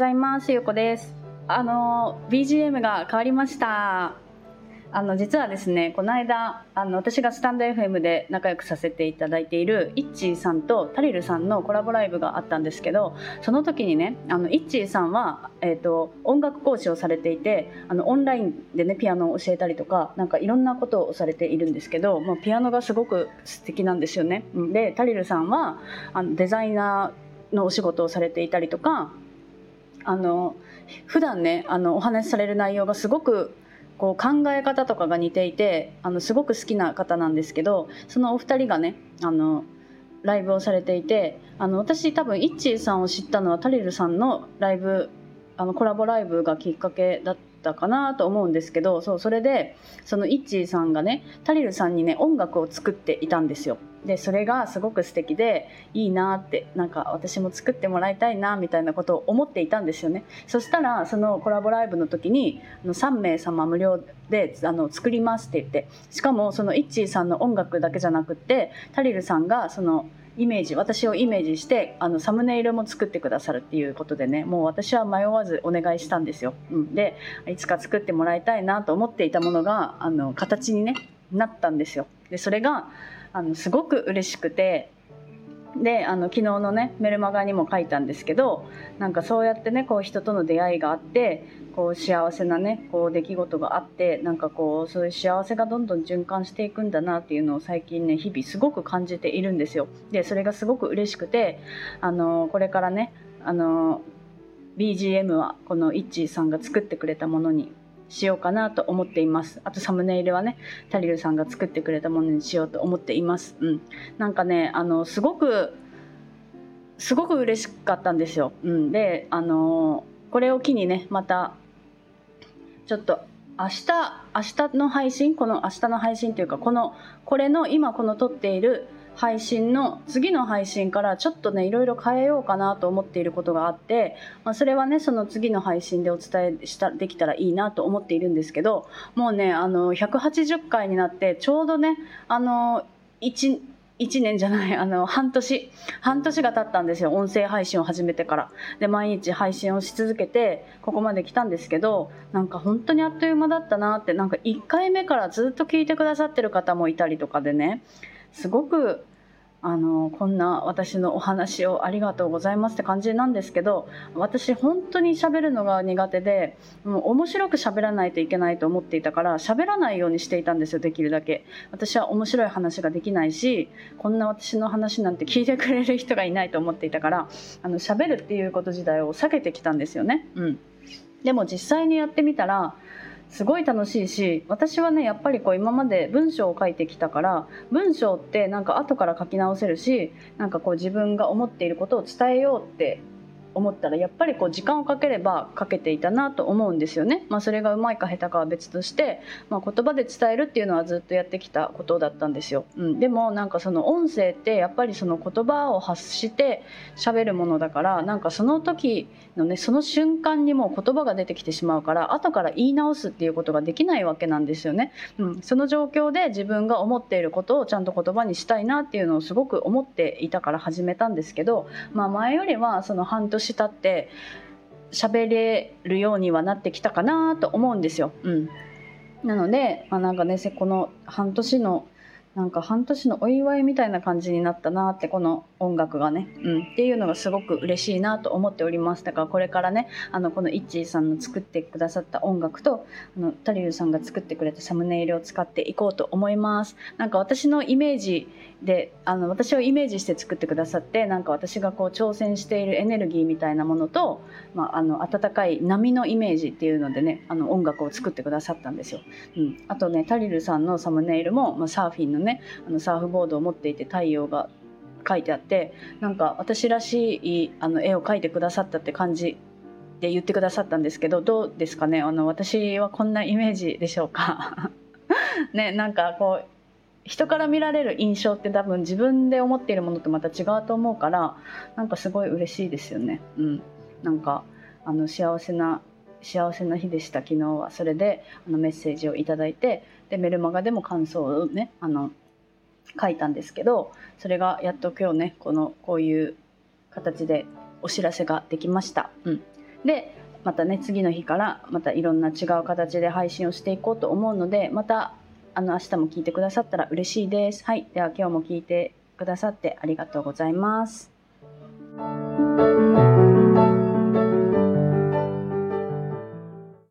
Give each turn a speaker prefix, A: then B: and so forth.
A: ざいます。ゆうこです。あの BGM が変わりました。あの実はですねこの間あの私がスタンド FM で仲良くさせていただいているイッチーさんとタリルさんのコラボライブがあったんですけどその時にねあのイッチーさんは、えーと、音楽講師をされていてあのオンラインでねピアノを教えたりとかなんかいろんなことをされているんですけど、まあ、ピアノがすごく素敵なんですよね。でタリルさんはあのデザイナーのお仕事をされていたりとかあの普段ねあのお話しされる内容がすごくこう考え方とかが似ていてあのすごく好きな方なんですけどそのお二人がねあのライブをされていてあの私多分イッチーさんを知ったのはタリルさんのライブあのコラボライブがきっかけだったかなと思うんですけどそうそれでそのイッチーさんがねタリルさんにね音楽を作っていたんですよ。でそれがすごく素敵でいいなってなんか私も作ってもらいたいなみたいなことを思っていたんですよねそしたらそのコラボライブの時に3名様無料であの作りますって言ってしかもそのイッチーさんの音楽だけじゃなくってタリルさんがそのイメージ私をイメージしてあのサムネイルも作ってくださるっていうことでねもう私は迷わずお願いしたんですよ、うん、でいつか作ってもらいたいなと思っていたものがあの形に、ね、なったんですよ。でそれがあのすごく嬉しくてであの昨日のねメルマガにも書いたんですけどなんかそうやってねこう人との出会いがあってこう幸せなねこう出来事があってなんかこうそういう幸せがどんどん循環していくんだなっていうのを最近ね日々すごく感じているんですよ。でそれがすごく嬉しくてあのこれからねあの BGM はこのイッチーさんが作ってくれたものにしようかなと思っています。あとサムネイルはね、タリルさんが作ってくれたものにしようと思っています。うん。なんかね、あの、すごく、すごく嬉しかったんですよ。うん。で、あのこれを機にね、また、ちょっと明日、明日の配信、この明日の配信というか、この、これの今この撮っている配信の次の配信からちょっとねいろいろ変えようかなと思っていることがあって、まあ、それはねその次の配信でお伝えしたできたらいいなと思っているんですけどもうねあの180回になってちょうどねあの1 1年じゃない、あの、半年、半年が経ったんですよ。音声配信を始めてから。で、毎日配信をし続けて、ここまで来たんですけど、なんか本当にあっという間だったなって、なんか1回目からずっと聞いてくださってる方もいたりとかでね、すごくあのこんな私のお話をありがとうございますって感じなんですけど私本当に喋るのが苦手でもう面白く喋らないといけないと思っていたから喋らないようにしていたんですよできるだけ。私は面白い話ができないしこんな私の話なんて聞いてくれる人がいないと思っていたからあの喋るっていうこと自体を避けてきたんですよね。うん。でも実際にやってみたらすごい楽しいし私はねやっぱりこう今まで文章を書いてきたから文章ってなんか後から書き直せるしなんかこう自分が思っていることを伝えようって思ったらやっぱりこう時間をかければかけていたなと思うんですよね。まあ、それがうまいか下手かは別として、まあ、言葉で伝えるっていうのはずっとやってきたことだったんですよ。うん、でもなんかその音声ってやっぱりその言葉を発して喋るものだからなんかその時のねその瞬間にもう言葉が出てきてしまうから後から言い直すっていうことができないわけなんですよね。うん、その状況で自分が思っていることをちゃんと言葉にしたいなっていうのをすごく思っていたから始めたんですけど、まあ、前よりはその半年年経って喋れるようにはなってきたかなと思うんですよ。うん、なので、まあ、なんかねこの半年のなんか半年のお祝いみたいな感じになったなってこの音楽がね、うん、っていうのがすごく嬉しいなと思っておりますだからこれからねあのこのイッチーさんの作ってくださった音楽とあのタリルさんが作ってくれたサムネイルを使っていこうと思います。なんか私のイメージであの私をイメージして作ってくださってなんか私がこう挑戦しているエネルギーみたいなものと、まあ、あの温かい波のイメージっていうのでねあの音楽を作ってくださったんですよ、うん、あとねタリルさんのサムネイルも、まあ、サーフィンののね。あのサーフボードを持っていて太陽が書いてあってなんか私らしいあの絵を描いてくださったって感じで言ってくださったんですけどどうですかね？あの私はこんなイメージでしょうか？ねなんかこう人から見られる印象って多分自分で思っているものとまた違うと思うからなんかすごい嬉しいですよね。うん、なんかあの幸せな幸せな日でした。昨日はそれであのメッセージを頂いてでメルマガでも感想をねあの書いたんですけどそれがやっと今日ねこのこういう形でお知らせができました。うん。でまたね次の日からまたいろんな違う形で配信をしていこうと思うのでまたあの明日も聞いてくださったら嬉しいです。はい。では今日も聞いてくださってありがとうございます。